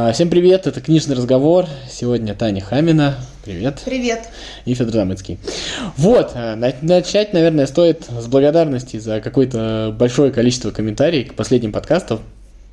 А, всем привет, это книжный разговор. Сегодня Таня Хамина. Привет. Привет. И Федор Замыцкий. Вот, э, начать, наверное, стоит с благодарности за какое-то большое количество комментариев к последним подкастам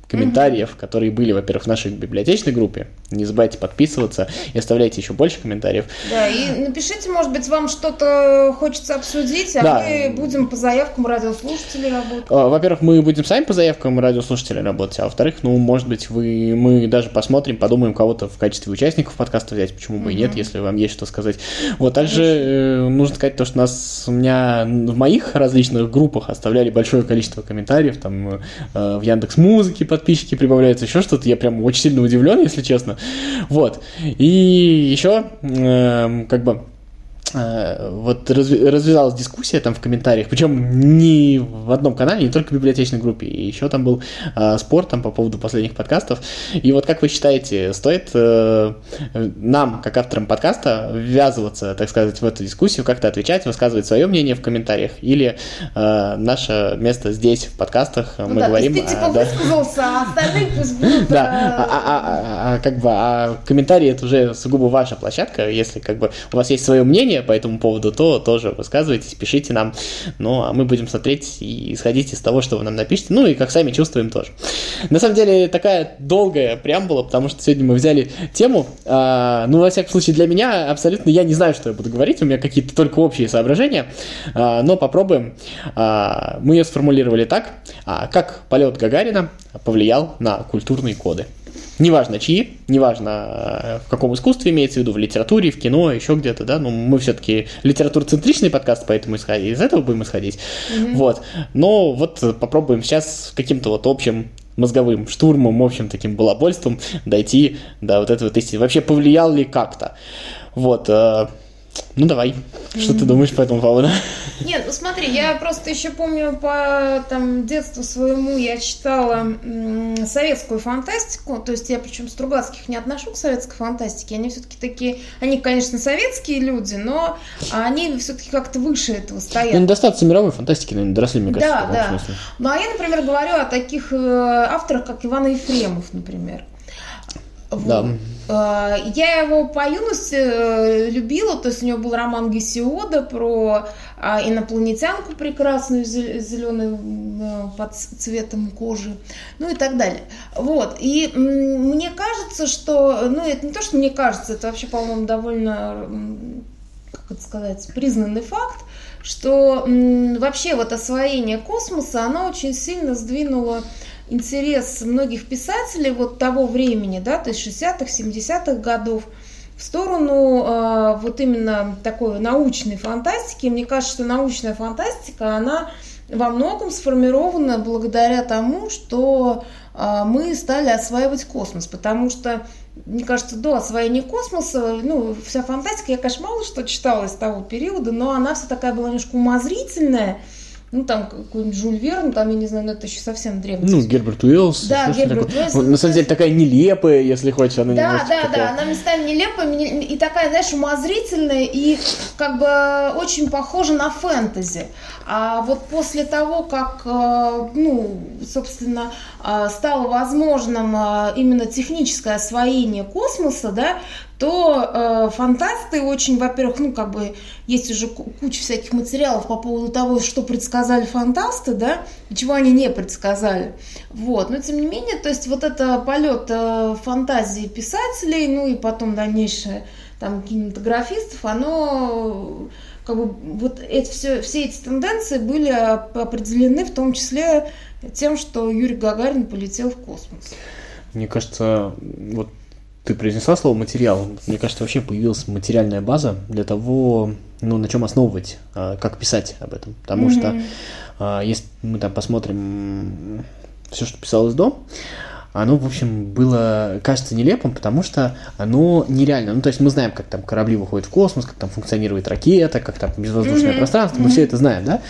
комментариев, угу. которые были, во-первых, в нашей библиотечной группе. Не забывайте подписываться и оставляйте еще больше комментариев. Да, и напишите, может быть, вам что-то хочется обсудить, а да. мы будем по заявкам радиослушателей работать. А, во-первых, мы будем сами по заявкам радиослушателей работать, а во-вторых, ну, может быть, вы, мы даже посмотрим, подумаем, кого-то в качестве участников подкаста взять, почему бы угу. и нет, если вам есть что сказать. Вот, также э, нужно сказать то, что нас, у меня в моих различных группах оставляли большое количество комментариев, там, э, в Яндекс Музыке, подписчики прибавляются, еще что-то. Я прям очень сильно удивлен, если честно. Вот. И еще, э, как бы, Э, вот развязалась дискуссия там в комментариях, причем не в одном канале, не только в библиотечной группе, и еще там был э, спор там по поводу последних подкастов. И вот как вы считаете, стоит э, нам, как авторам подкаста, ввязываться, так сказать, в эту дискуссию, как-то отвечать, высказывать свое мнение в комментариях, или э, наше место здесь в подкастах ну, мы да, говорим... Ты типа да, высказался, а остальные пусть будут... Да, а, а, а, а, как бы, а комментарии это уже сугубо ваша площадка, если как бы у вас есть свое мнение по этому поводу, то тоже высказывайтесь, пишите нам. Ну, а мы будем смотреть и исходить из того, что вы нам напишите. Ну, и как сами чувствуем тоже. На самом деле, такая долгая преамбула, потому что сегодня мы взяли тему. А, ну, во всяком случае, для меня абсолютно я не знаю, что я буду говорить. У меня какие-то только общие соображения. А, но попробуем. А, мы ее сформулировали так. А, как полет Гагарина повлиял на культурные коды. Неважно чьи, неважно э, в каком искусстве имеется в виду, в литературе, в кино, еще где-то, да, ну мы все-таки литературоцентричный подкаст, поэтому исходить, из этого будем исходить. Mm-hmm. Вот. Но вот попробуем сейчас каким-то вот общим мозговым штурмом, общим таким балабольством дойти до вот этого истины. Вообще повлиял ли как-то? Вот. Э, ну давай, что ты думаешь по этому поводу? Нет, ну смотри, я просто еще помню по там детству своему я читала советскую фантастику, то есть я причем Стругацких не отношу к советской фантастике, они все-таки такие, они, конечно, советские люди, но они все-таки как-то выше этого стоят. Ну, недостаточно мировой фантастики, наверное, доросли, мне кажется. Да, да. Ну а я, например, говорю о таких э, авторах, как Иван Ефремов, например. Вот. Да. А, я его по юности э, любила, то есть у него был роман Гесиода про а, инопланетянку прекрасную, зеленую э, под цветом кожи, ну и так далее. Вот, и мне кажется, что, ну это не то, что мне кажется, это вообще, по-моему, довольно, как это сказать, признанный факт, что вообще вот освоение космоса, оно очень сильно сдвинуло интерес многих писателей вот того времени, да, то есть 60-х, 70-х годов, в сторону э, вот именно такой научной фантастики. Мне кажется, что научная фантастика, она во многом сформирована благодаря тому, что э, мы стали осваивать космос, потому что мне кажется, до освоения космоса, ну, вся фантастика, я, конечно, мало что читала из того периода, но она вся такая была немножко умозрительная, ну, там какой-нибудь Жюль Верн, там, я не знаю, но это еще совсем древний. Ну, Герберт Уиллс. Да, Герберт Уиллс. Ну, на самом деле, такая нелепая, если хочешь, она Да, да, такая... да, она местами нелепая и такая, знаешь, умозрительная и как бы очень похожа на фэнтези. А вот после того, как, э, ну, собственно, э, стало возможным э, именно техническое освоение космоса, да, то э, фантасты очень, во-первых, ну, как бы, есть уже куча всяких материалов по поводу того, что предсказали фантасты, да, и чего они не предсказали. Вот, но тем не менее, то есть вот это полет э, фантазии писателей, ну, и потом дальнейшее там кинематографистов, оно как бы вот это все, все эти тенденции были определены в том числе тем, что Юрий Гагарин полетел в космос. Мне кажется, вот ты произнесла слово материал. Мне кажется, вообще появилась материальная база для того, ну, на чем основывать, а, как писать об этом. Потому mm-hmm. что а, если мы там посмотрим все, что писалось до, оно, в общем, было, кажется нелепым, потому что оно нереально. Ну, то есть мы знаем, как там корабли выходят в космос, как там функционирует ракета, как там безвоздушное mm-hmm. пространство, мы mm-hmm. все это знаем, да?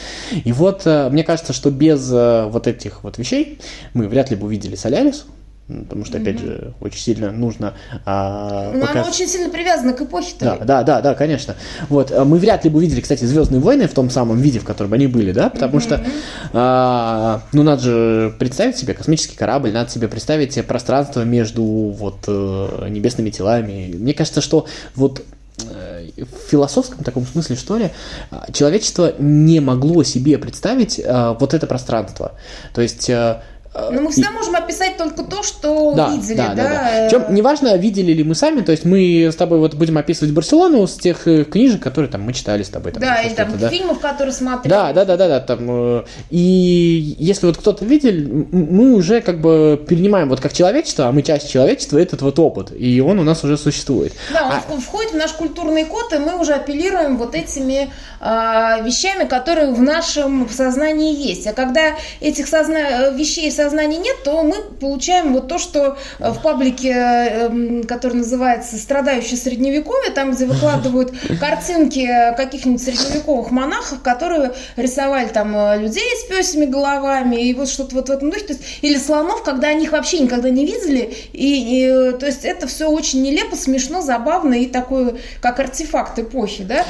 И вот э, мне кажется, что без э, вот этих вот вещей мы вряд ли бы увидели Солярис, потому что, опять mm-hmm. же, очень сильно нужно... А, ну, показ... она очень сильно привязана к эпохе Да, да, да, да, конечно. Вот, а мы вряд ли бы увидели, кстати, «Звездные войны» в том самом виде, в котором они были, да, потому mm-hmm. что, а, ну, надо же представить себе космический корабль, надо себе представить пространство между вот э, небесными телами. Мне кажется, что вот э, в философском таком смысле, что ли, человечество не могло себе представить э, вот это пространство. То есть но ну, мы всегда и... можем описать только то, что да, видели, да? да, да. да. Причем неважно, видели ли мы сами, то есть мы с тобой вот будем описывать Барселону с тех э, книжек, которые там мы читали с тобой. Там, да, и там да. фильмов, которые смотрели. Да, да, да, да, да. Там, э, и если вот кто-то видел, мы уже как бы перенимаем вот как человечество, а мы часть человечества, этот вот опыт, и он у нас уже существует. Да, он а... входит в наш культурный код, и мы уже апеллируем вот этими э, вещами, которые в нашем сознании есть. А когда этих созна... вещей в сознании нет, то мы получаем вот то, что э, в паблике, эм, который называется «Страдающий средневековье», там, где выкладывают картинки каких-нибудь средневековых монахов, которые рисовали там э, людей с песями головами, и вот что-то вот в этом духе, то есть, или слонов, когда они их вообще никогда не видели, и, и то есть это все очень нелепо, смешно, забавно и такое, как артефакт эпохи, да,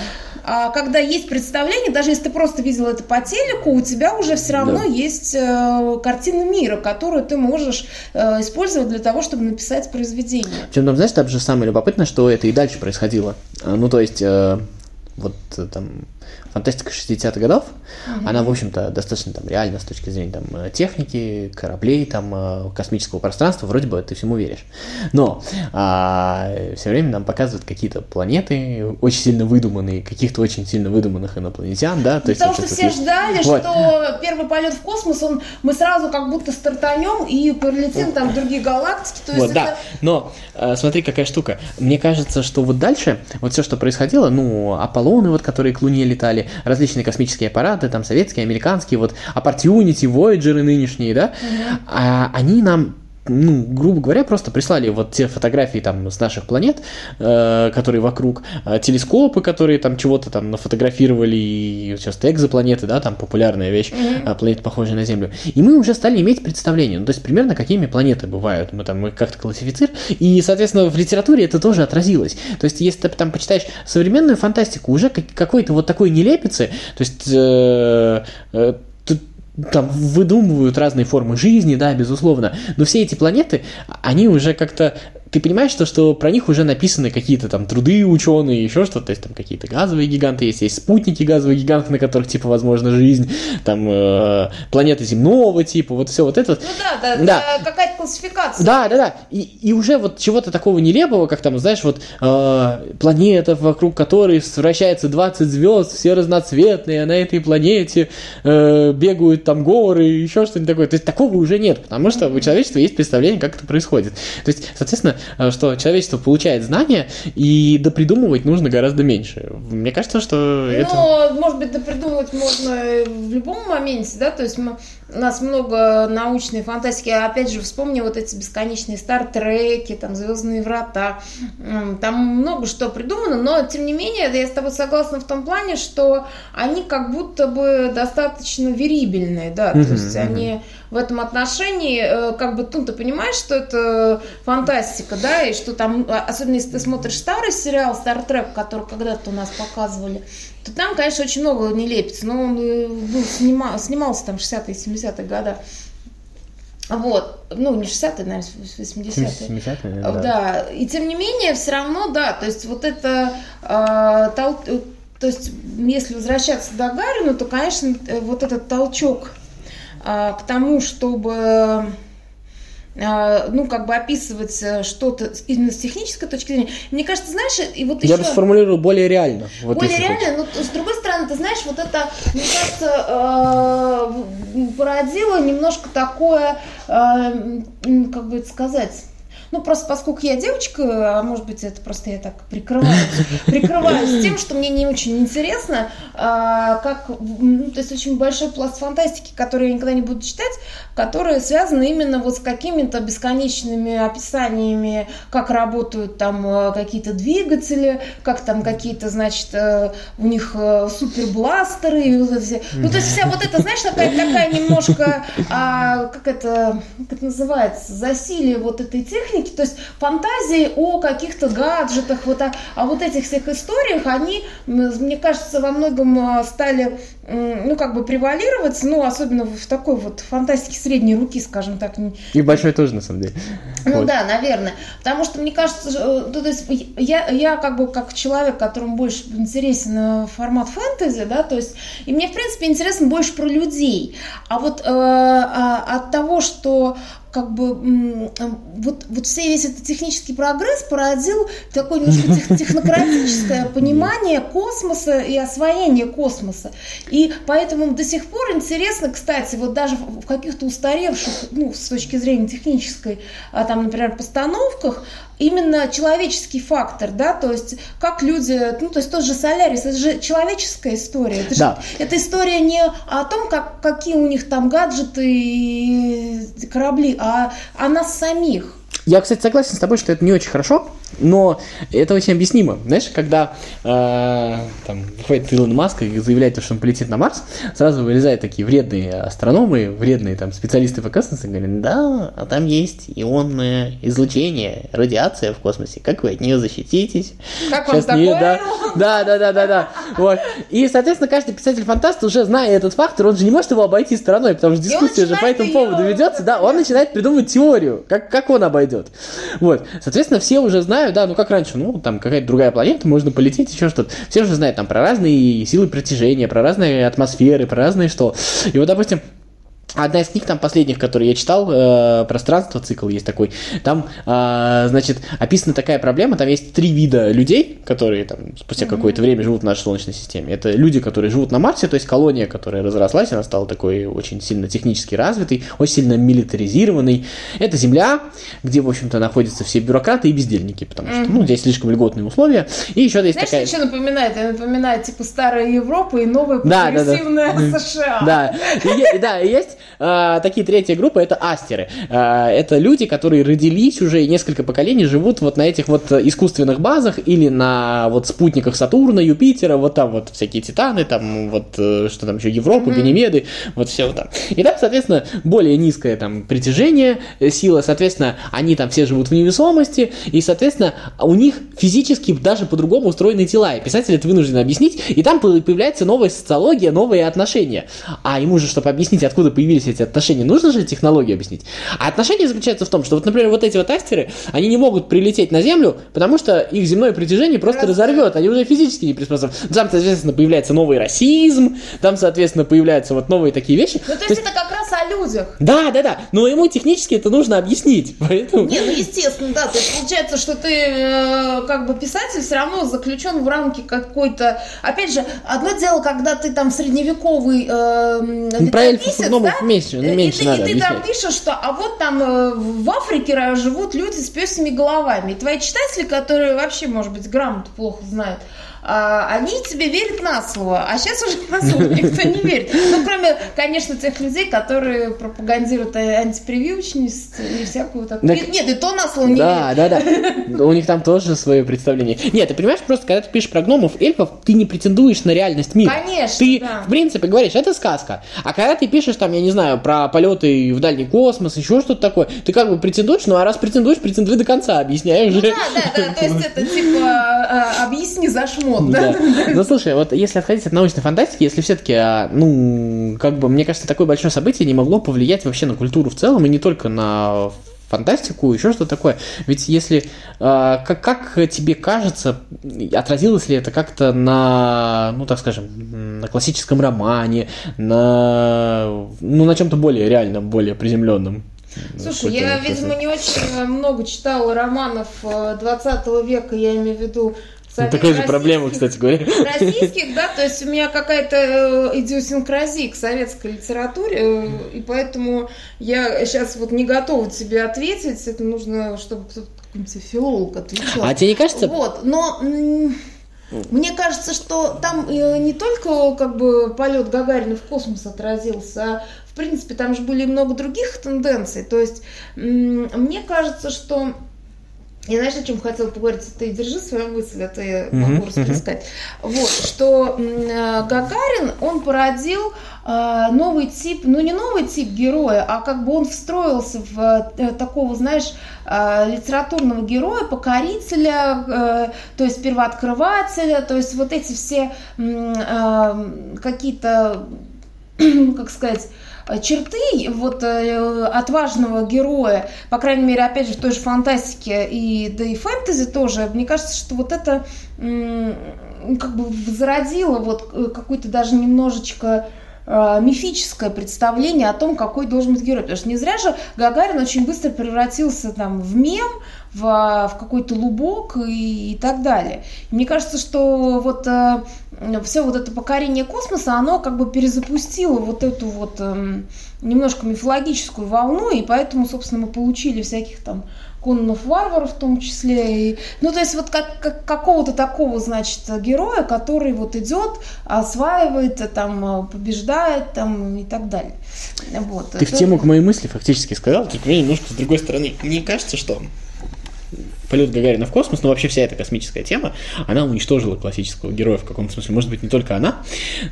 когда есть представление, даже если ты просто видел это по телеку, у тебя уже все равно да. есть э, картина мира, которую ты можешь э, использовать для того, чтобы написать произведение. Причем там, знаешь, там же самое любопытное, что это и дальше происходило. А, ну, то есть, э, вот там фантастика 60-х годов, угу. она, в общем-то, достаточно там реальна с точки зрения там, э, техники, кораблей, там, э, космического пространства, вроде бы ты всему веришь. Но а, все время нам показывают какие-то планеты очень сильно выдуманные, каких-то очень сильно выдуманных инопланетян, да? То есть, Потому что все ждали, вот. что первый полет в космос, он, мы сразу как будто стартанем и полетим там в другие галактики. То есть вот, это... да, но э, смотри, какая штука. Мне кажется, что вот дальше, вот все, что происходило, ну, Аполлоны, вот, которые к Луне летали, различные космические аппараты, там советские, американские, вот Opportunity, Voyager нынешние, да, mm-hmm. а, они нам ну, грубо говоря, просто прислали вот те фотографии там с наших планет, э, которые вокруг, э, телескопы, которые там чего-то там нафотографировали, и сейчас экзопланеты, да, там популярная вещь, mm-hmm. э, планеты, похожие на Землю. И мы уже стали иметь представление, ну, то есть примерно какими планеты бывают, мы там мы как-то классифицируем, и, соответственно, в литературе это тоже отразилось. То есть, если ты там почитаешь современную фантастику, уже какой-то вот такой нелепицы, то есть э, э, там выдумывают разные формы жизни, да, безусловно, но все эти планеты, они уже как-то ты понимаешь, что, что про них уже написаны какие-то там труды ученые, еще что-то, то есть там какие-то газовые гиганты есть, есть спутники газовых гигантов, на которых типа возможна жизнь, там э, планеты земного типа, вот все вот это. Ну да, да, да. какая-то классификация. Да, да, да. И, и уже вот чего-то такого нелепого, как там, знаешь, вот э, планета, вокруг которой вращается 20 звезд, все разноцветные, а на этой планете э, бегают там горы, еще что-нибудь такое. То есть такого уже нет, потому что у человечества есть представление, как это происходит. То есть, соответственно, Э, что человечество получает знания, и допридумывать нужно гораздо меньше. Мне кажется, что ну, это... Ну, может быть, допридумывать можно в любом моменте, да, то есть мы, у нас много научной фантастики, опять же, вспомни вот эти бесконечные стартреки, там, Звездные врата, там много что придумано, но, тем не менее, я с тобой согласна в том плане, что они как будто бы достаточно верибельные, да, то есть они в этом отношении, э, как бы, ну, ты понимаешь, что это фантастика, да, и что там, а, особенно если ты смотришь старый сериал Trek, который когда-то у нас показывали, то там, конечно, очень много нелепицы, но он э, был, снимал, снимался там 60-е, 70-е годы. Вот, ну, не 60-е, наверное, 80-е. 70-е, да. Да, и тем не менее, все равно, да, то есть вот это, э, тол- то есть если возвращаться до Гарина, то, конечно, вот этот толчок а, к тому, чтобы а, ну, как бы описывать э, что-то именно с технической точки зрения. Мне кажется, знаешь, и вот Я еще... бы сформулировал более реально. Вот более реально, но с другой стороны, ты знаешь, вот это, мне кажется, э, породило немножко такое, э, как бы это сказать, Ну, просто поскольку я девочка, а может быть, это просто я так прикрываюсь, прикрываюсь тем, что мне не очень интересно, а, как, ну, то есть очень большой пласт фантастики, который я никогда не буду читать, которые связаны именно вот с какими-то бесконечными описаниями, как работают там э, какие-то двигатели, как там какие-то, значит, э, у них э, супербластеры, и вот все. Ну, то есть вся вот это, знаешь, такая, такая немножко, а, как это, как это называется, засилие вот этой техники, то есть фантазии о каких-то гаджетах, вот о, о вот этих всех историях, они, мне кажется, во многом стали, ну, как бы превалировать, ну, особенно в такой вот фантастике средней руки, скажем так. И большой тоже, на самом деле. Ну вот. да, наверное. Потому что, мне кажется, э, ну, то есть я, я как бы как человек, которому больше интересен э, формат фэнтези, да, то есть, и мне, в принципе, интересно больше про людей. А вот э, а, от того, что как бы вот, вот все весь этот технический прогресс породил такое немножко технократическое понимание космоса и освоение космоса. И поэтому до сих пор интересно, кстати, вот даже в каких-то устаревших, ну, с точки зрения технической, а, там, например, постановках, именно человеческий фактор, да, то есть как люди, ну, то есть тот же Солярис, это же человеческая история. Это, да. же, это история не о том, как, какие у них там гаджеты и корабли, а о нас самих. Я, кстати, согласен с тобой, что это не очень хорошо, но это очень объяснимо. Знаешь, когда э, там выходит Илон Маск и заявляет, что он полетит на Марс, сразу вылезают такие вредные астрономы, вредные там специалисты по космосу и говорят, да, а там есть ионное излучение, радиация в космосе, как вы от нее защититесь? Как Сейчас вам не, такое? Да, да, да, да, да. Вот. И, соответственно, каждый писатель-фантаст, уже зная этот фактор, он же не может его обойти стороной, потому что дискуссия же по этому поводу ведется, да, он начинает придумывать теорию, как, как он обойдет. Вот. Соответственно, все уже знают, знаю, да, ну как раньше, ну там какая-то другая планета, можно полететь, еще что-то. Все же знают там про разные силы притяжения, про разные атмосферы, про разные что. И вот, допустим, Одна из книг там последних, которые я читал, э, пространство цикл есть такой. Там, э, значит, описана такая проблема. Там есть три вида людей, которые там спустя mm-hmm. какое-то время живут в нашей Солнечной системе. Это люди, которые живут на Марсе, то есть колония, которая разрослась, она стала такой очень сильно технически развитой, очень сильно милитаризированной. Это Земля, где, в общем-то, находятся все бюрократы и бездельники, потому что, mm-hmm. ну, здесь слишком льготные условия. И еще есть Знаешь, такая... что напоминает? Это напоминает, типа, старая Европа и новая прогрессивная да, да, да. США. Да, и, да, есть э, такие третья группа, это астеры. Э, это люди, которые родились уже и несколько поколений живут вот на этих вот искусственных базах или на вот спутниках Сатурна, Юпитера, вот там вот всякие титаны, там вот э, что там еще, Европа, mm-hmm. Ганимеды, вот все вот там. И там, соответственно, более низкое там притяжение, э, сила, соответственно, они там все живут в невесомости, и, соответственно, у них физически даже по-другому устроены тела, и писатель это вынужден объяснить, и там появляется новая социология, новые отношения. А ему же, чтобы объяснить, откуда появились появились эти отношения, нужно же технологию объяснить. А отношения заключаются в том, что вот, например, вот эти вот астеры, они не могут прилететь на Землю, потому что их земное притяжение просто Раз... разорвет, они уже физически не приспособлены. Там, соответственно, появляется новый расизм, там, соответственно, появляются вот новые такие вещи. Ну, то, то есть, это как раз о людях. Да, да, да, но ему технически это нужно объяснить, поэтому... Не, ну, естественно, да, то есть получается, что ты, э, как бы, писатель все равно заключен в рамки какой-то... Опять же, одно дело, когда ты там средневековый э, Про эльфов да? Меньше, ну, меньше и, надо и ты там пишешь, что а вот там э, в Африке живут люди с песыми головами. И твои читатели, которые вообще, может быть, грамоту плохо знают, а, они тебе верят на слово, а сейчас уже на слово никто не верит. Ну, кроме, конечно, тех людей, которые пропагандируют антипрививочность и всякую такую. Так... Нет, и то на слово не да, верят. Да, да, да. У них там тоже свое представление. Нет, ты понимаешь, просто когда ты пишешь про гномов, эльфов, ты не претендуешь на реальность мира. Конечно, Ты, да. в принципе, говоришь, это сказка. А когда ты пишешь там, я не знаю, про полеты в дальний космос, еще что-то такое, ты как бы претендуешь, ну а раз претендуешь, претендуй до конца, объясняешь ну, Да, да, да, то есть это типа а, объясни за шмот вот, да? Ну, слушай, вот если отходить от научной фантастики, если все-таки, а, ну, как бы, мне кажется, такое большое событие не могло повлиять вообще на культуру в целом, и не только на фантастику, еще что-то такое. Ведь если, э, как, как тебе кажется, отразилось ли это как-то на, ну так скажем, на классическом романе, на, ну на чем-то более реальном, более приземленном? Слушай, я, видимо, не очень много читала романов 20 века, я имею в виду такая же проблема, кстати говоря. Российских, да, то есть у меня какая-то э, идиосинкразия к советской литературе, э, и поэтому я сейчас вот не готова тебе ответить, это нужно, чтобы кто-то какой-нибудь филолог отвечал. А тебе не кажется? Вот, но мне кажется, что там э, не только как бы полет Гагарина в космос отразился, а в принципе там же были много других тенденций. То есть мне кажется, что я знаешь, о чем хотела поговорить? Ты держи свою мысль, а то я могу uh-huh, расплескать. Uh-huh. Вот, что э, Гагарин, он породил э, новый тип, ну не новый тип героя, а как бы он встроился в э, такого, знаешь, э, литературного героя, покорителя, э, то есть первооткрывателя, то есть вот эти все э, какие-то, как сказать, черты вот э, отважного героя, по крайней мере, опять же, в той же фантастике и да и фэнтези тоже, мне кажется, что вот это как бы зародило вот э, какой-то даже немножечко э, мифическое представление о том, какой должен быть герой. Потому что не зря же Гагарин очень быстро превратился там в мем, в, в какой-то лубок и, и так далее. Мне кажется, что вот э, все вот это покорение космоса, оно как бы перезапустило вот эту вот э, немножко мифологическую волну, и поэтому, собственно, мы получили всяких там конных варваров в том числе. И, ну, то есть вот как, как, какого-то такого, значит, героя, который вот идет, осваивает, там, побеждает там, и так далее. Вот. Ты Это... в тему к моей мысли фактически сказал, только немножко с другой стороны. Мне кажется, что Yeah. Полет Гагарина в космос, но вообще вся эта космическая тема, она уничтожила классического героя в каком-то смысле. Может быть, не только она.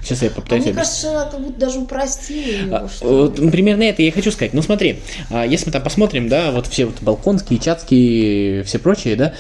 Сейчас я попытаюсь а мне кажется, она как будто даже упростила его. А, вот, примерно это я и хочу сказать. Ну, смотри, а, если мы там посмотрим, да, вот все вот балконские, чатские, все прочие, да,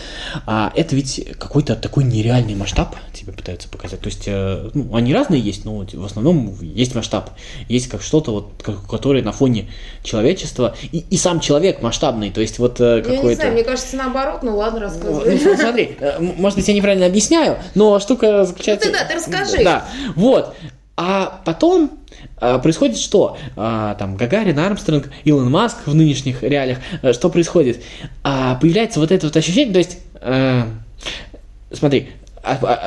а, это ведь какой-то такой нереальный масштаб тебе пытаются показать. То есть, э, ну, они разные есть, но в основном есть масштаб. Есть как что-то, вот, которое на фоне человечества, и, и сам человек масштабный, то есть вот какой-то... Э, я не знаю, мне кажется, наоборот, ну ладно, рассказывай. Ну, смотри, э, может быть, я неправильно объясняю, но штука заключается... Ну ты да, ты расскажи. Да, вот. А потом а, происходит что? А, там Гагарин, Армстронг, Илон Маск в нынешних реалиях. А, что происходит? А, появляется вот это вот ощущение, то есть... Смотри,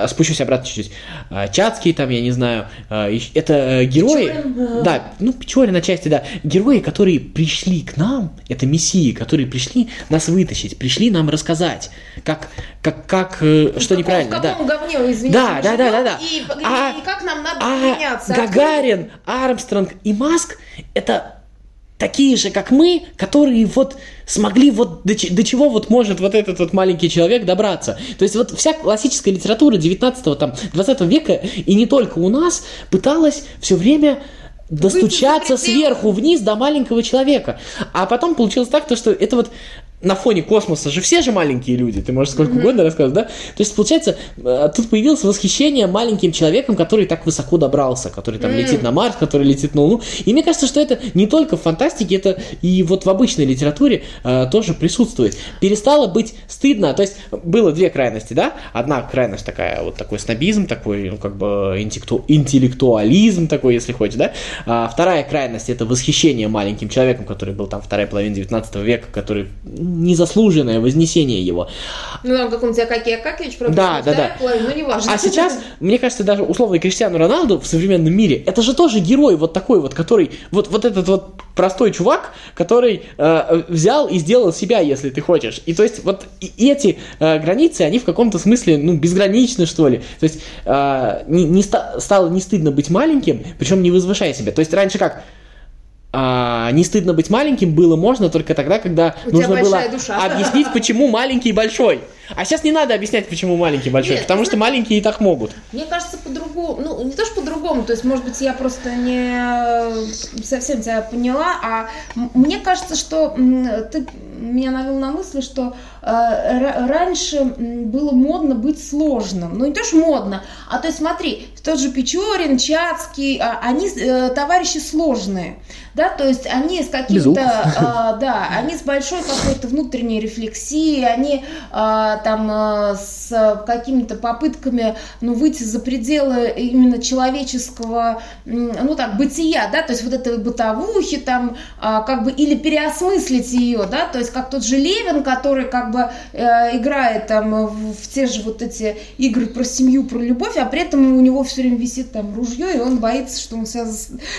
спущусь обратно чуть-чуть. Чацкий, там, я не знаю, это э, герои... Печорин, да, ну, Печорин на части, да. Герои, которые пришли к нам, это мессии, которые пришли нас вытащить, пришли нам рассказать, как, как, как э, что каком, неправильно, в каком да. говне, извините, да, да, да, да, да. И, а, и как нам надо а меняться. Гагарин, Армстронг и Маск это такие же, как мы, которые вот смогли вот до, до чего вот может вот этот вот маленький человек добраться. То есть вот вся классическая литература 19 там 20 века и не только у нас пыталась все время достучаться сверху вниз до маленького человека. А потом получилось так, то, что это вот на фоне космоса же все же маленькие люди, ты можешь сколько mm-hmm. угодно рассказывать, да? То есть, получается, э, тут появилось восхищение маленьким человеком, который так высоко добрался, который там mm-hmm. летит на Марс, который летит на Луну. И мне кажется, что это не только в фантастике, это и вот в обычной литературе э, тоже присутствует. Перестало быть стыдно, то есть было две крайности, да? Одна крайность такая, вот такой снобизм, такой, ну, как бы интеллекту... интеллектуализм такой, если хочешь, да? А вторая крайность это восхищение маленьким человеком, который был там вторая половина 19 века, который незаслуженное вознесение его. Ну, там как он тебя Акакий Акакевич, правда, да, да, да. Половину, ну, не важно. А сейчас, мне кажется, даже условный Криштиану Роналду в современном мире, это же тоже герой вот такой вот, который, вот, вот этот вот простой чувак, который э, взял и сделал себя, если ты хочешь. И то есть вот и эти э, границы, они в каком-то смысле, ну, безграничны, что ли. То есть э, не, не ста- стало не стыдно быть маленьким, причем не возвышая себя. То есть раньше как? А, не стыдно быть маленьким было можно только тогда, когда У нужно было душа. объяснить, почему маленький и большой. А сейчас не надо объяснять, почему маленький и большой, Нет, потому что маленькие и так могут. Мне кажется, по-другому, ну, не то, что по-другому, то есть, может быть, я просто не совсем тебя поняла, а мне кажется, что ты меня навел на мысль, что э, раньше было модно быть сложным. Ну, не то, что модно, а то есть, смотри, тот же Печорин, Чацкий, а, они э, товарищи сложные да, то есть они с каким-то, э, да, они с большой какой-то внутренней рефлексией, они э, там э, с какими-то попытками, ну, выйти за пределы именно человеческого, ну, так, бытия, да, то есть вот этой бытовухи там, э, как бы, или переосмыслить ее, да, то есть как тот же Левин, который как бы э, играет там в, те же вот эти игры про семью, про любовь, а при этом у него все время висит там ружье, и он боится, что он себя...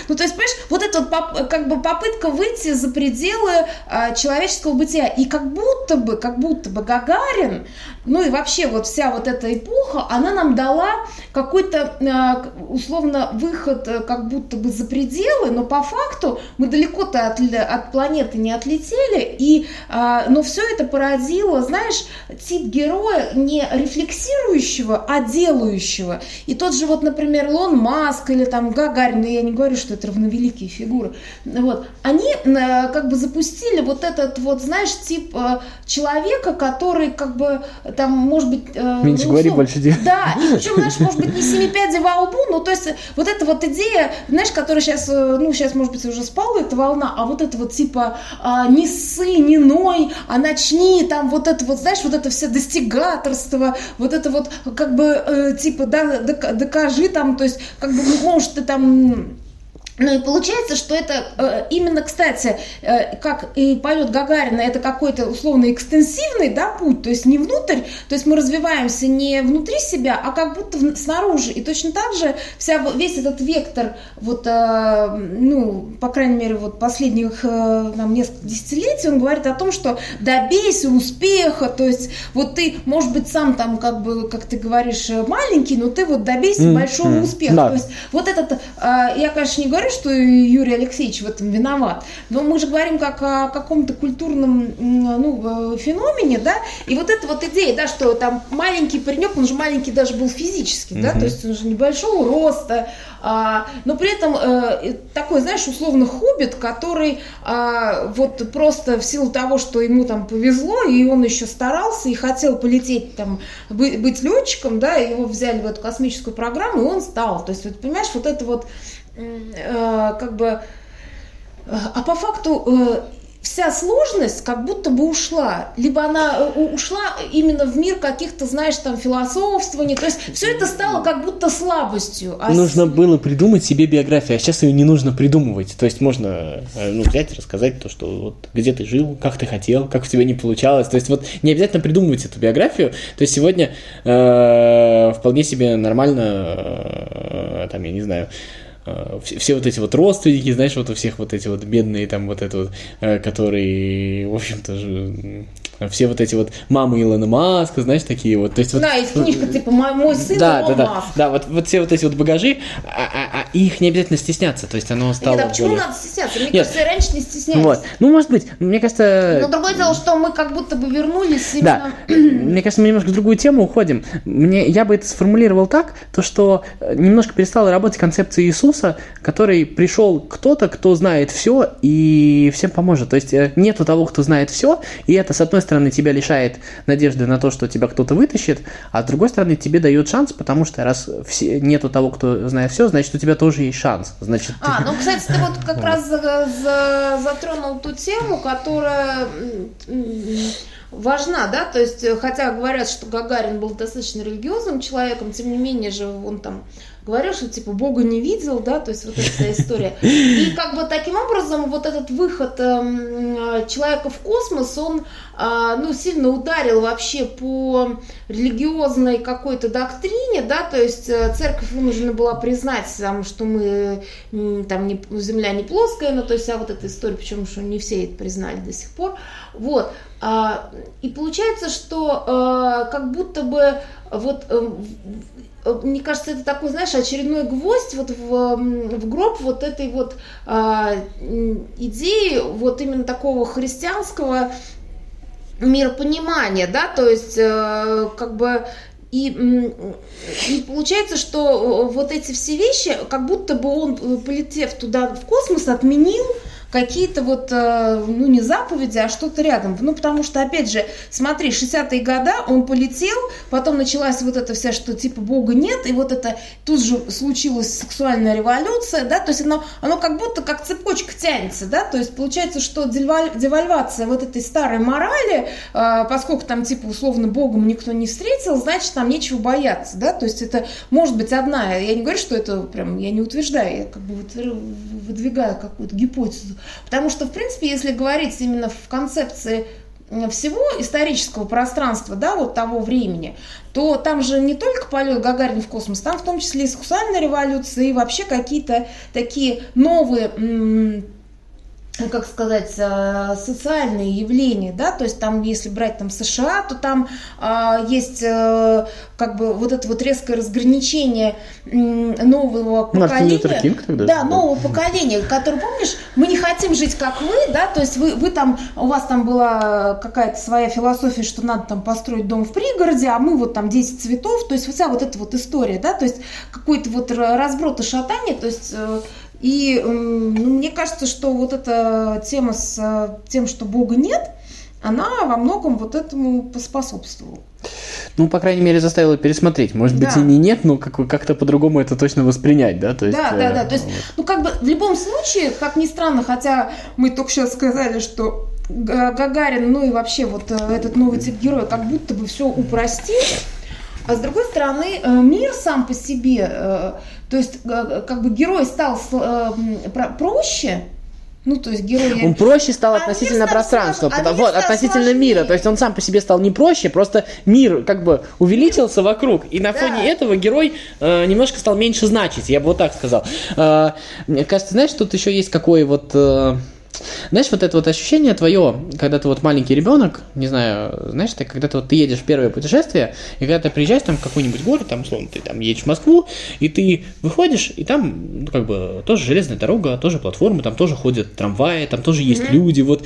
Ну, то есть, понимаешь, вот эта вот как бы попытка выйти за пределы э, человеческого бытия, и как будто бы, как будто бы Гагарин, ну и вообще вот вся вот эта эпоха, она нам дала какой-то э, условно выход э, как будто бы за пределы, но по факту мы далеко-то от, от планеты не отлетели, и, э, но все это породило, знаешь, тип героя не рефлексирующего, а делающего. И тот же вот, например, Лон Маск или там Гагарин, я не говорю, что это равновеликие фигуры, вот, они как бы запустили вот этот вот, знаешь, тип человека, который как бы там, может быть... Э, Меньше ну, говори, больше делай. Да, и причем, знаешь, может быть, не семи пядей во лбу, ну, то есть вот эта вот идея, знаешь, которая сейчас, э, ну, сейчас, может быть, уже спала эта волна, а вот это вот типа а, не ссы, не ной, а начни, там вот это вот, знаешь, вот это все достигаторство, вот это вот как бы э, типа, да, докажи там, то есть как бы, может, ты там ну и получается, что это э, именно, кстати, э, как и полет Гагарина, это какой-то условно экстенсивный да, путь, то есть не внутрь, то есть мы развиваемся не внутри себя, а как будто снаружи. И точно так же вся, весь этот вектор, вот, э, ну, по крайней мере, вот последних там, несколько десятилетий, он говорит о том, что добейся успеха, то есть вот ты, может быть, сам там, как бы, как ты говоришь, маленький, но ты вот добейся mm-hmm. большого успеха. Да. То есть вот этот, я, конечно, не говорю, говорю, что Юрий Алексеевич в этом виноват, но мы же говорим как о каком-то культурном ну, э, феномене, да, и вот эта вот идея, да, что там маленький паренек, он же маленький даже был физически, mm-hmm. да, то есть он же небольшого роста, а, но при этом а, такой, знаешь, условно хоббит, который а, вот просто в силу того, что ему там повезло, и он еще старался и хотел полететь там, быть, быть летчиком, да, его взяли в эту космическую программу, и он стал. То есть, вот, понимаешь, вот это вот Э, как бы... Э, а по факту э, вся сложность как будто бы ушла. Либо она ушла именно в мир каких-то, знаешь, там, философствований. То есть все это стало как будто слабостью. А нужно с... было придумать себе биографию, а сейчас ее не нужно придумывать. То есть можно ну, взять, рассказать то, что вот где ты жил, как ты хотел, как у тебя не получалось. То есть вот не обязательно придумывать эту биографию. То есть сегодня э, вполне себе нормально, э, там, я не знаю, Э, все, все вот эти вот родственники, знаешь, вот у всех вот эти вот бедные там вот это вот, э, которые, в общем-то, же, все вот эти вот мамы Илона Маска, знаешь, такие вот. То есть, вот, да, есть книжка типа «Мой сын да, да, да, да, вот, вот все вот эти вот багажи, а, а, а их не обязательно стесняться, то есть оно стало Нет, а почему более... надо стесняться? Мне Нет. кажется, раньше не стеснялись. Вот. Ну, может быть, мне кажется... Но другое дело, что мы как будто бы вернулись именно... Да, мне кажется, мы немножко в другую тему уходим. Мне, я бы это сформулировал так, то, что э, немножко перестала работать концепция Иисуса, который пришел кто-то, кто знает все и всем поможет. То есть э, нету того, кто знает все, и это, с одной стороны, тебя лишает надежды на то, что тебя кто-то вытащит, а с другой стороны, тебе дает шанс, потому что раз все, нету того, кто знает все, значит, у тебя тоже есть шанс. Значит, а, ну, кстати, ты вот как раз за, за, затронул ту тему, которая важна, да, то есть, хотя говорят, что Гагарин был достаточно религиозным человеком, тем не менее же он там говорил, что типа Бога не видел, да, то есть вот эта история. И как бы таким образом вот этот выход э, человека в космос, он э, ну, сильно ударил вообще по религиозной какой-то доктрине, да, то есть э, церковь вынуждена была признать, там, что мы, там, не, Земля не плоская, ну, то есть, а вот эта история, почему что не все это признали до сих пор, вот. А, и получается, что э, как будто бы вот э, Э, мне кажется, это такой, знаешь, очередной гвоздь вот в, в гроб вот этой вот а, идеи вот именно такого христианского миропонимания, да, то есть э, как бы и, и получается, что вот эти все вещи, как будто бы он, полетев туда в космос, отменил какие-то вот, э, ну, не заповеди, а что-то рядом. Ну, потому что, опять же, смотри, 60-е годы он полетел, потом началась вот эта вся, что типа Бога нет, и вот это тут же случилась сексуальная революция, да, то есть оно, оно как будто как цепочка тянется, да, то есть получается, что девальвация вот этой старой морали, э, поскольку там типа условно Богом никто не встретил, значит, там нечего бояться, да, то есть это может быть одна, я не говорю, что это прям, я не утверждаю, я как бы выдвигаю какую-то гипотезу, Потому что, в принципе, если говорить именно в концепции всего исторического пространства, да, вот того времени, то там же не только полет Гагарина в космос, там в том числе и сексуальная революция, и вообще какие-то такие новые как сказать, э, социальные явления, да, то есть там, если брать там США, то там а, есть а, как бы вот это вот резкое разграничение нового поколения. Кинг тогда, да, нового поколения, который, помнишь, мы не хотим жить как вы, да, то есть вы, вы там, у вас там была какая-то своя философия, что надо там построить дом в пригороде, а мы вот там 10 цветов, то есть вся вот эта вот история, да, то есть какой-то вот разброд и шатание, то есть э, и ну, мне кажется, что вот эта тема с э, тем, что Бога нет, она во многом вот этому поспособствовала. Ну, по крайней мере, заставила пересмотреть. Может быть, да. и не нет, но как, как-то по-другому это точно воспринять, да? То есть, да, да, да. То есть, вот. ну, как бы в любом случае, как ни странно, хотя мы только сейчас сказали, что Гагарин, ну и вообще вот э, этот новый тип героя, как будто бы все упростил, а с другой стороны, э, мир сам по себе, э, то есть э, как бы герой стал проще, ну, то есть герой... Он проще стал а относительно пространства, а вот, относительно сложнее. мира. То есть он сам по себе стал не проще, просто мир как бы увеличился вокруг. И на да. фоне этого герой э, немножко стал меньше значить, я бы вот так сказал. Э, мне кажется, знаешь, тут еще есть какой вот... Э, знаешь, вот это вот ощущение твое, когда ты вот маленький ребенок, не знаю, знаешь, ты когда ты вот ты едешь в первое путешествие, и когда ты приезжаешь там в какой-нибудь город, там, условно, ты там едешь в Москву, и ты выходишь, и там, ну, как бы, тоже железная дорога, тоже платформы, там тоже ходят трамваи, там тоже есть mm-hmm. люди, вот.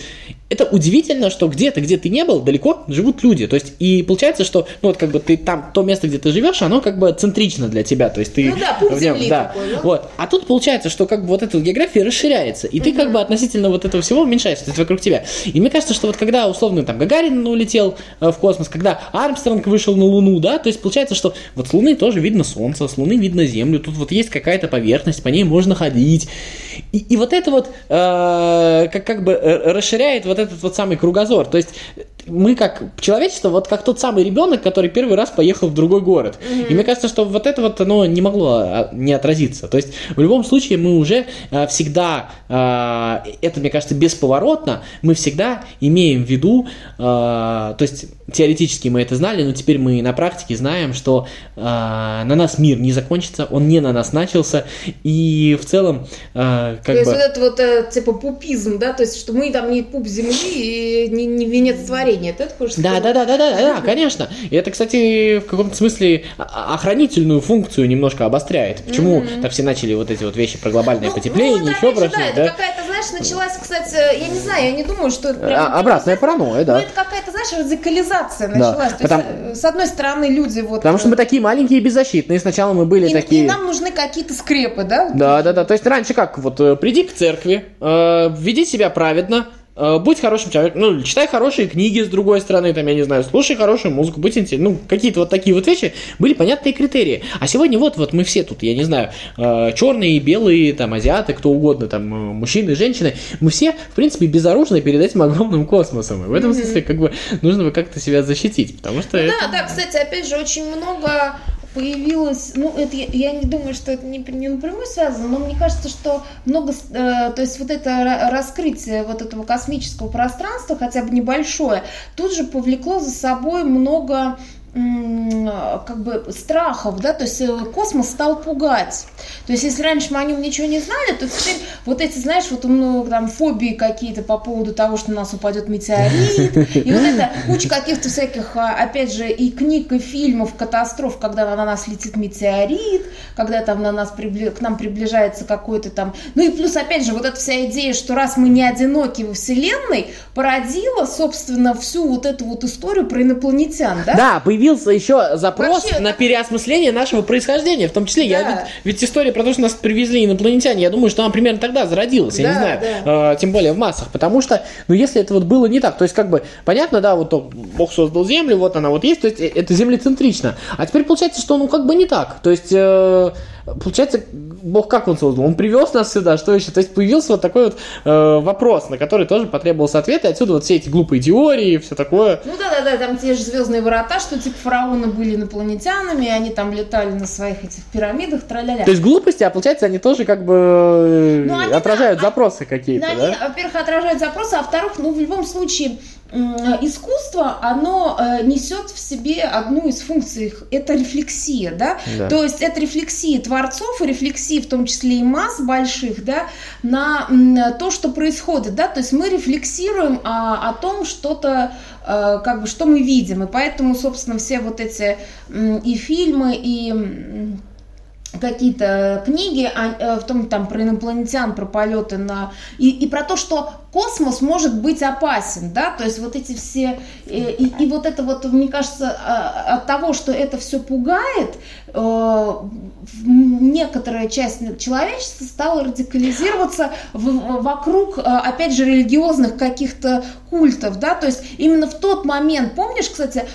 Это удивительно, что где-то, где ты не был, далеко живут люди, то есть, и получается, что, ну, вот, как бы, ты там, то место, где ты живешь, оно, как бы, центрично для тебя, то есть, ты... Ну да, путь земли да. Такой, да? Вот. А тут получается, что, как бы, вот эта география расширяется, и mm-hmm. ты, как бы, относительно вот этого всего уменьшается, то есть вокруг тебя. И мне кажется, что вот когда, условно, там, Гагарин улетел э, в космос, когда Армстронг вышел на Луну, да, то есть получается, что вот с Луны тоже видно Солнце, с Луны видно Землю, тут вот есть какая-то поверхность, по ней можно ходить. И, и вот это вот э, как, как бы э, расширяет вот этот вот самый кругозор. То есть мы как человечество, вот как тот самый ребенок, который первый раз поехал в другой город. Mm-hmm. И мне кажется, что вот это вот оно не могло а, не отразиться. То есть в любом случае мы уже э, всегда, э, это мне кажется бесповоротно, мы всегда имеем в виду, э, то есть теоретически мы это знали, но теперь мы на практике знаем, что э, на нас мир не закончится, он не на нас начался, и в целом э, как то бы... есть вот это вот э, типа пупизм, да, то есть что мы там не пуп земли и не, не венец творения, это хочешь да, да, да, да, да, да, конечно. И это, кстати, в каком-то смысле охранительную функцию немножко обостряет. Почему mm-hmm. так все начали вот эти вот вещи про глобальное ну, потепление, ну, еще про да, да? Это какая-то, знаешь, началась, кстати, я не знаю, я не думаю, что это прям... А, обратная паранойя, да. Ну, это какая-то, знаешь, радикализация радикализация началась. Да. Потому... есть, с одной стороны, люди вот... Потому что мы такие маленькие и беззащитные. Сначала мы были и, такие... И нам нужны какие-то скрепы, да? Да, да, да. То есть раньше как? Вот э, приди к церкви, э, веди себя праведно, Э, будь хорошим человеком, ну, читай хорошие книги, с другой стороны, там, я не знаю, слушай хорошую музыку, будь интересным, ну, какие-то вот такие вот вещи были понятные критерии. А сегодня вот, вот мы все тут, я не знаю, э, черные, белые, там, азиаты, кто угодно, там, э, мужчины, женщины, мы все, в принципе, безоружны перед этим огромным космосом. И в этом mm-hmm. смысле, как бы, нужно бы как-то себя защитить, потому что... Ну, это... Да, да, кстати, опять же, очень много появилась, ну, это я, я не думаю, что это не, не напрямую связано, но мне кажется, что много, э, то есть вот это раскрытие вот этого космического пространства, хотя бы небольшое, тут же повлекло за собой много как бы страхов, да, то есть э, космос стал пугать. То есть если раньше мы о нем ничего не знали, то теперь вот эти, знаешь, вот много там фобии какие-то по поводу того, что на нас упадет метеорит, и вот это куча каких-то всяких, а, опять же, и книг, и фильмов, катастроф, когда на нас летит метеорит, когда там на нас к нам приближается какой-то там, ну и плюс, опять же, вот эта вся идея, что раз мы не одиноки во Вселенной, породила, собственно, всю вот эту вот историю про инопланетян, да? Да, появилась появился еще запрос Вообще, на переосмысление нашего происхождения. В том числе, да. я ведь, ведь история про то, что нас привезли инопланетяне, я думаю, что она примерно тогда зародилась, да, я не знаю, да. э, тем более в массах, потому что, ну, если это вот было не так, то есть, как бы, понятно, да, вот Бог создал Землю, вот она вот есть, то есть, э, это землецентрично. А теперь получается, что, ну, как бы не так, то есть, э, получается, Бог как он создал? Он привез нас сюда, что еще? То есть появился вот такой вот э, вопрос, на который тоже потребовался ответ, и отсюда вот все эти глупые теории, все такое. Ну да-да-да, там те же звездные ворота, что типа фараоны были инопланетянами, они там летали на своих этих пирамидах, траля-ля. То есть глупости, а получается, они тоже как бы ну, они, отражают да, запросы какие-то, ну, да? Они, во-первых, отражают запросы, а во-вторых, ну, в любом случае, искусство, оно э, несет в себе одну из функций, это рефлексия, да? да, то есть это рефлексия творцов и рефлексия в том числе и масс больших, да, на то, что происходит, да, то есть мы рефлексируем о, о том, что-то, э, как бы, что мы видим, и поэтому, собственно, все вот эти и фильмы, и какие-то книги, а, э, в том там про инопланетян, про полеты на и, и про то, что космос может быть опасен, да, то есть вот эти все и, э, и, и вот это вот мне кажется а, от того, что это все пугает, некоторая часть человечества стала радикализироваться в, вокруг, опять же, религиозных каких-то культов, да, то есть именно в тот момент, помнишь, кстати,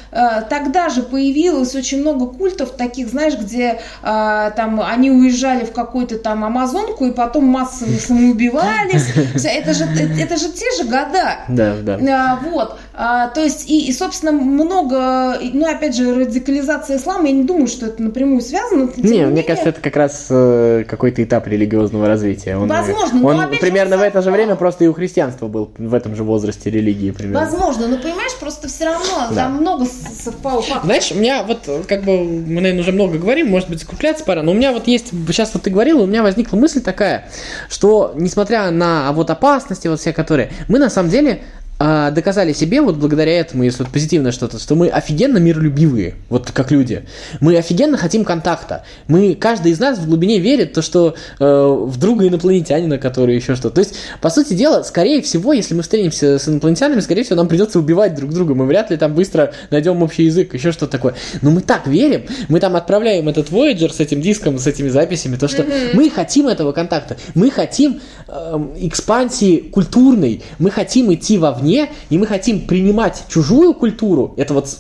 тогда же появилось очень много культов таких, знаешь, где там они уезжали в какую-то там Амазонку и потом массово самоубивались. Это же, это же те же года. Да, да. Вот. А, то есть, и, и, собственно, много, ну, опять же, радикализация ислама, я не думаю, что это напрямую связано. Не, менее... мне кажется, это как раз э, какой-то этап религиозного развития. Он, Возможно. Он но, примерно же, в это же время просто и у христианства был в этом же возрасте религии. Примерно. Возможно, но понимаешь, просто все равно да. там много совпало фактов. Знаешь, у меня вот, как бы, мы, наверное, уже много говорим, может быть, закупляться пора, но у меня вот есть, сейчас вот ты говорил, у меня возникла мысль такая, что, несмотря на вот опасности, вот все которые, мы на самом деле а, доказали себе вот благодаря этому, если вот позитивное что-то, что мы офигенно миролюбивые, вот как люди. Мы офигенно хотим контакта. Мы, каждый из нас в глубине верит, то, что э, в друга инопланетянина, который еще что-то. То есть, по сути дела, скорее всего, если мы встретимся с инопланетянами, скорее всего, нам придется убивать друг друга. Мы вряд ли там быстро найдем общий язык, еще что-то такое. Но мы так верим, мы там отправляем этот Voyager с этим диском, с этими записями, то, что mm-hmm. мы хотим этого контакта. Мы хотим э, экспансии культурной, мы хотим идти вовне, и мы хотим принимать чужую культуру, это вот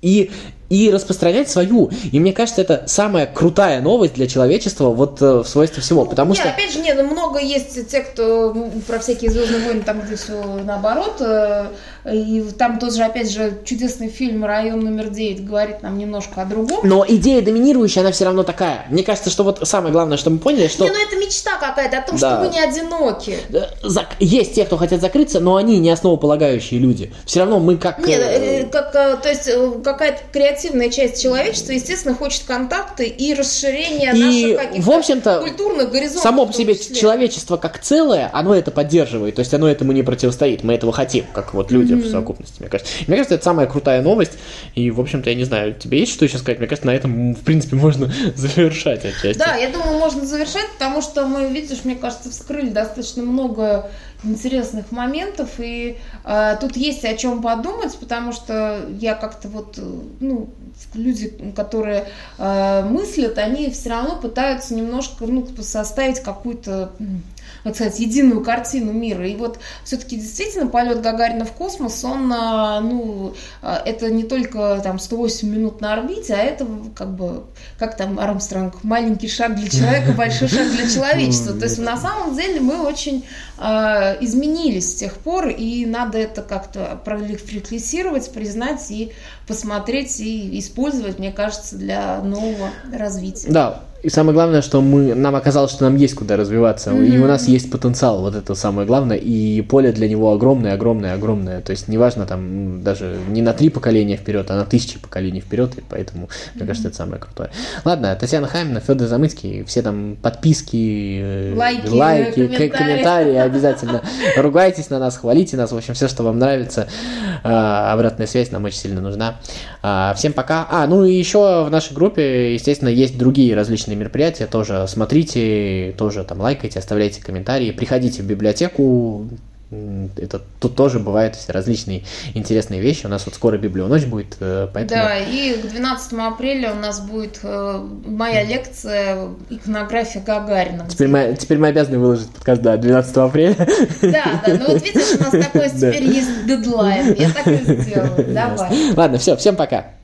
и и распространять свою. И мне кажется, это самая крутая новость для человечества вот э, в свойстве всего, ну, потому не, что... опять же, нет, ну, много есть тех, кто про всякие Звездные войны, там где все наоборот, э, и там тоже, опять же, чудесный фильм «Район номер 9» говорит нам немножко о другом. Но идея доминирующая, она все равно такая. Мне кажется, что вот самое главное, что мы поняли, что... Не, ну это мечта какая-то о том, да. что вы не одиноки. Есть те, кто хотят закрыться, но они не основополагающие люди. Все равно мы как... Нет, э, как, то есть какая-то креативная креативная часть человечества, естественно, хочет контакты и расширения и, наших каких-то в общем-то, культурных горизонтов. Само по себе человечество как целое, оно это поддерживает, то есть оно этому не противостоит, мы этого хотим, как вот люди mm-hmm. в совокупности, мне кажется. Мне кажется, это самая крутая новость, и, в общем-то, я не знаю, тебе есть что еще сказать? Мне кажется, на этом, в принципе, можно завершать отчасти. Да, я думаю, можно завершать, потому что мы, видишь, мне кажется, вскрыли достаточно много интересных моментов, и э, тут есть о чем подумать, потому что я как-то вот, ну, люди, которые э, мыслят, они все равно пытаются немножко, ну, составить какую-то так сказать, единую картину мира. И вот все-таки действительно полет Гагарина в космос, он, а, ну, а, это не только там 108 минут на орбите, а это как бы, как там Армстронг, маленький шаг для человека, большой шаг для человечества. То есть на самом деле мы очень э, изменились с тех пор, и надо это как-то прорефлексировать, признать и посмотреть и использовать, мне кажется, для нового развития. Да, и самое главное, что мы, нам оказалось, что нам есть куда развиваться, mm-hmm. и у нас есть потенциал, вот это самое главное, и поле для него огромное, огромное, огромное. То есть неважно там даже не на три поколения вперед, а на тысячи поколений вперед, и поэтому, mm-hmm. мне кажется, это самое крутое. Ладно, Татьяна Хамина, Федор Замыцкий, все там подписки, э, лайки, лайки комментарии. комментарии обязательно. Ругайтесь на нас, хвалите нас, в общем, все, что вам нравится. А, обратная связь нам очень сильно нужна. А, всем пока. А, ну и еще в нашей группе, естественно, есть другие различные различные мероприятия, тоже смотрите, тоже там лайкайте, оставляйте комментарии, приходите в библиотеку, это тут тоже бывают все различные интересные вещи. У нас вот скоро библионочь будет, э, поэтому... Да, и к 12 апреля у нас будет э, моя лекция «Иконография Гагарина». Теперь мы, теперь мы обязаны выложить подкаст, да, 12 апреля. Да, да, ну вот видишь, у нас такой теперь есть дедлайн. Я так и сделаю. Давай. Ладно, все, всем пока.